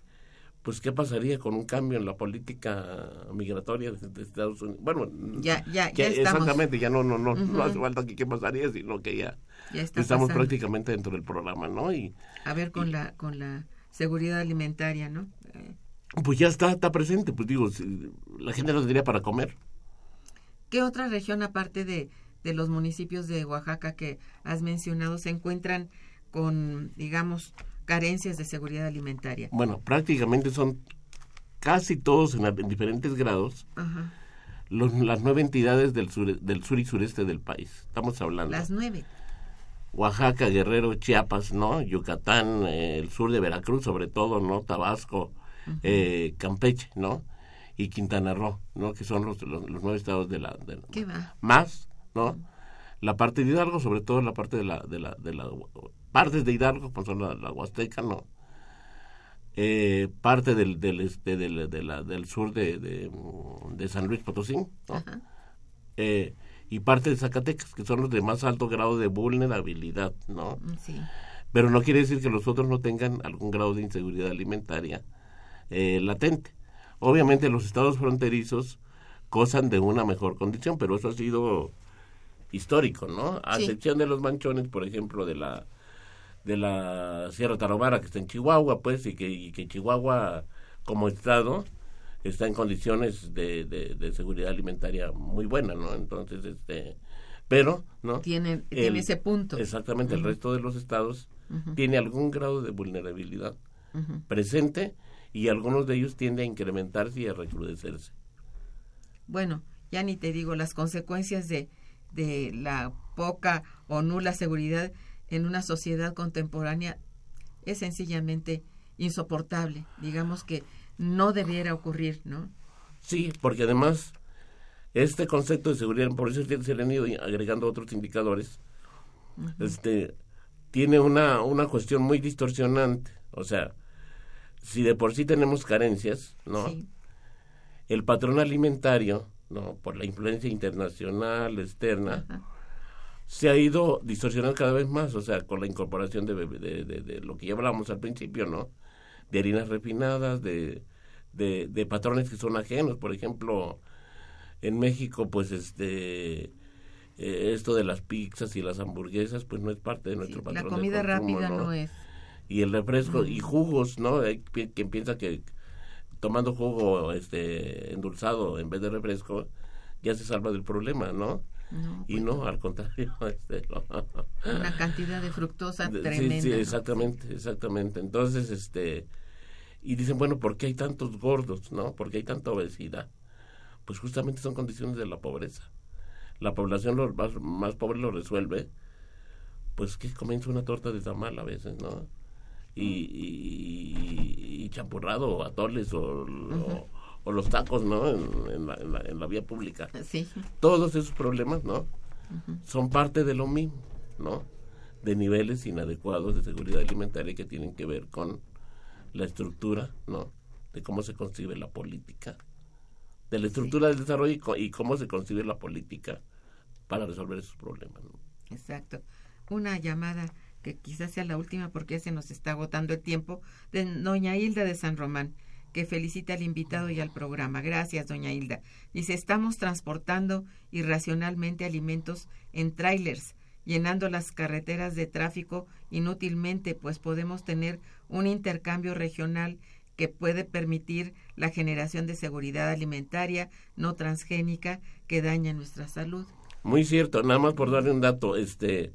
pues, ¿qué pasaría con un cambio en la política migratoria de, Estados Unidos? Bueno, ya, ya, ya exactamente, ya no, no, no, no hace falta que qué pasaría, sino que ya, estamos prácticamente dentro del programa, ¿no? Y, a ver, con la, con la seguridad alimentaria, ¿no? Pues ya está, está presente, pues digo, la gente no tendría para comer. ¿Qué otra región, aparte de, de los municipios de Oaxaca que has mencionado, se encuentran con, digamos, carencias de seguridad alimentaria? Bueno, prácticamente son casi todos en, diferentes grados. las nueve entidades del sur, del sur y sureste del país. Estamos hablando. Las nueve. Oaxaca, Guerrero, Chiapas, ¿no? Yucatán, eh, el sur de Veracruz, sobre todo, ¿no? Tabasco, eh, Campeche, ¿no? Y Quintana Roo, ¿no? Que son los, los, nueve estados de la... ¿Qué va? Más, ¿no? La parte de Hidalgo, sobre todo la parte de la... De la, de la partes de Hidalgo, pues son la, Huasteca, ¿no? Eh, parte del, del, este, del, de la, del sur de, de, San Luis Potosí, ¿no? Eh, y parte de Zacatecas, que son los de más alto grado de vulnerabilidad, ¿no? Mm, sí. Pero no quiere decir que los otros no tengan algún grado de inseguridad alimentaria eh, latente. Obviamente los estados fronterizos gozan de una mejor condición, pero eso ha sido histórico, ¿no? A excepción de los manchones, por ejemplo, de la de la Sierra Tarahumara, que está en Chihuahua, pues, y que, y que Chihuahua como estado está en condiciones de, de, seguridad alimentaria muy buena, ¿no? Entonces, este, pero, ¿no? Tiene, tiene ese punto. Exactamente, el resto de los estados tiene algún grado de vulnerabilidad presente y algunos de ellos tienden a incrementarse y a recrudecerse. Bueno, ya ni te digo las consecuencias de, de la poca o nula seguridad en una sociedad contemporánea es sencillamente insoportable. Digamos que no debiera ocurrir, ¿no? Sí, porque además este concepto de seguridad, por eso se le han ido agregando otros indicadores, este tiene una, una cuestión muy distorsionante. O sea, si de por sí tenemos carencias, ¿no? El patrón alimentario, ¿no? Por la influencia internacional, externa, se ha ido distorsionando cada vez más, o sea, con la incorporación de, de, de lo que ya hablábamos al principio, ¿no? de harinas refinadas, de, de, patrones que son ajenos. Por ejemplo, en México, pues este eh, esto de las pizzas y las hamburguesas, pues no es parte de nuestro patrón. La comida rápida ¿no? es. Y el refresco y jugos, ¿no? Hay quien piensa que tomando jugo este endulzado en vez de refresco ya se salva del problema, ¿no? y pues no, al contrario. (laughs) Este, (laughs) Una cantidad de fructosa tremenda. Sí, sí, exactamente, exactamente. Entonces, este, y dicen, bueno, ¿por qué hay tantos gordos? ¿No? ¿Por qué hay tanta obesidad? Pues justamente son condiciones de la pobreza. La población más, más pobre lo resuelve, pues que comienza una torta de tamal a veces, ¿no? Y, y, y champurrado, o atoles, o, o, los tacos, ¿no? En, la, en, la, vía pública. Sí. Todos esos problemas, ¿no? Son parte de lo mismo, ¿no? De niveles inadecuados de seguridad alimentaria que tienen que ver con la estructura, ¿no? De cómo se concibe la política, de la estructura del desarrollo y, cómo se concibe la política para resolver esos problemas. Exacto. Una llamada que quizás sea la última porque se nos está agotando el tiempo, de doña Hilda de San Román, que felicita al invitado y al programa. Gracias, doña Hilda. Dice, estamos transportando irracionalmente alimentos en trailers, llenando las carreteras de tráfico inútilmente, pues podemos tener un intercambio regional que puede permitir la generación de seguridad alimentaria no transgénica que daña nuestra salud. Muy cierto, nada más por darle un dato, este,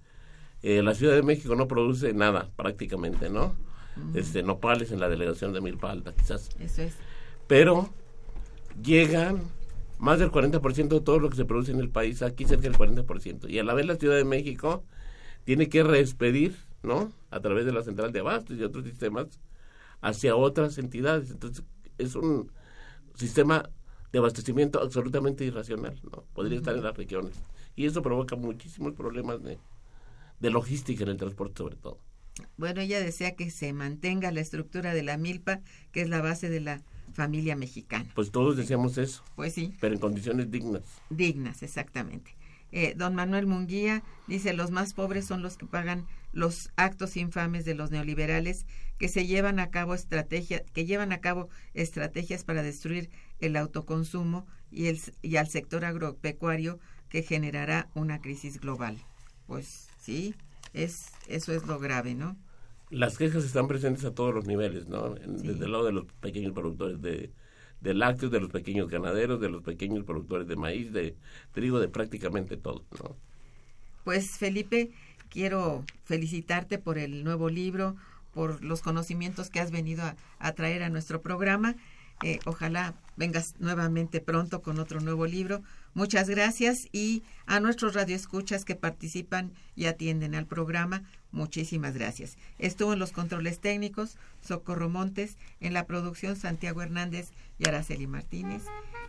eh, la Ciudad de México no produce nada prácticamente, ¿no? Este, nopales en la delegación de Milpa quizás. Eso es. Pero llegan más del 40% de todo lo que se produce en el país, aquí cerca del 40%. Y a la vez la Ciudad de México tiene que reexpedir, ¿no? A través de la central de abastos y otros sistemas hacia otras entidades. Entonces, es un sistema de abastecimiento absolutamente irracional, ¿no? Podría estar en las regiones. Y eso provoca muchísimos problemas de, de logística en el transporte sobre todo. Bueno, ella desea que se mantenga la estructura de la milpa, que es la base de la familia mexicana. Pues todos deseamos eso. Pues sí. Pero en condiciones dignas. Dignas, exactamente. Eh, don Manuel Munguía dice, los más pobres son los que pagan los actos infames de los neoliberales que se llevan a cabo estrategias, que llevan a cabo estrategias para destruir el autoconsumo y, el, y al sector agropecuario que generará una crisis global. Pues sí, es, eso es lo grave, ¿no? Las quejas están presentes a todos los niveles, ¿no? Desde el lado de los pequeños productores de, de lácteos, de los pequeños ganaderos, de los pequeños productores de maíz, de trigo, de prácticamente todo, ¿no? Pues Felipe, quiero felicitarte por el nuevo libro, por los conocimientos que has venido a, traer a nuestro programa. Eh, ojalá vengas nuevamente pronto con otro nuevo libro. Muchas gracias y a nuestros radioescuchas que participan y atienden al programa, muchísimas gracias. Estuvo en los controles técnicos Socorro Montes, en la producción Santiago Hernández y Araceli Martínez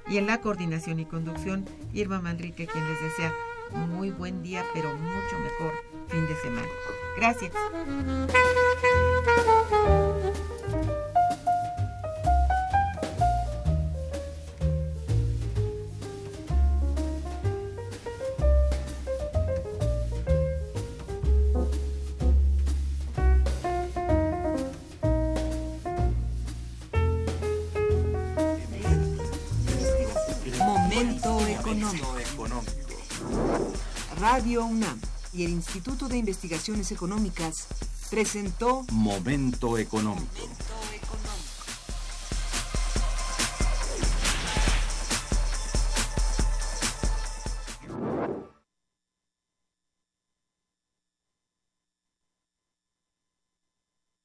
y en la coordinación y conducción Irma Manrique, quien les desea muy buen día, pero mucho mejor fin de semana. Gracias. Económico. Radio UNAM y el Instituto de Investigaciones Económicas presentó Momento económico. Momento económico.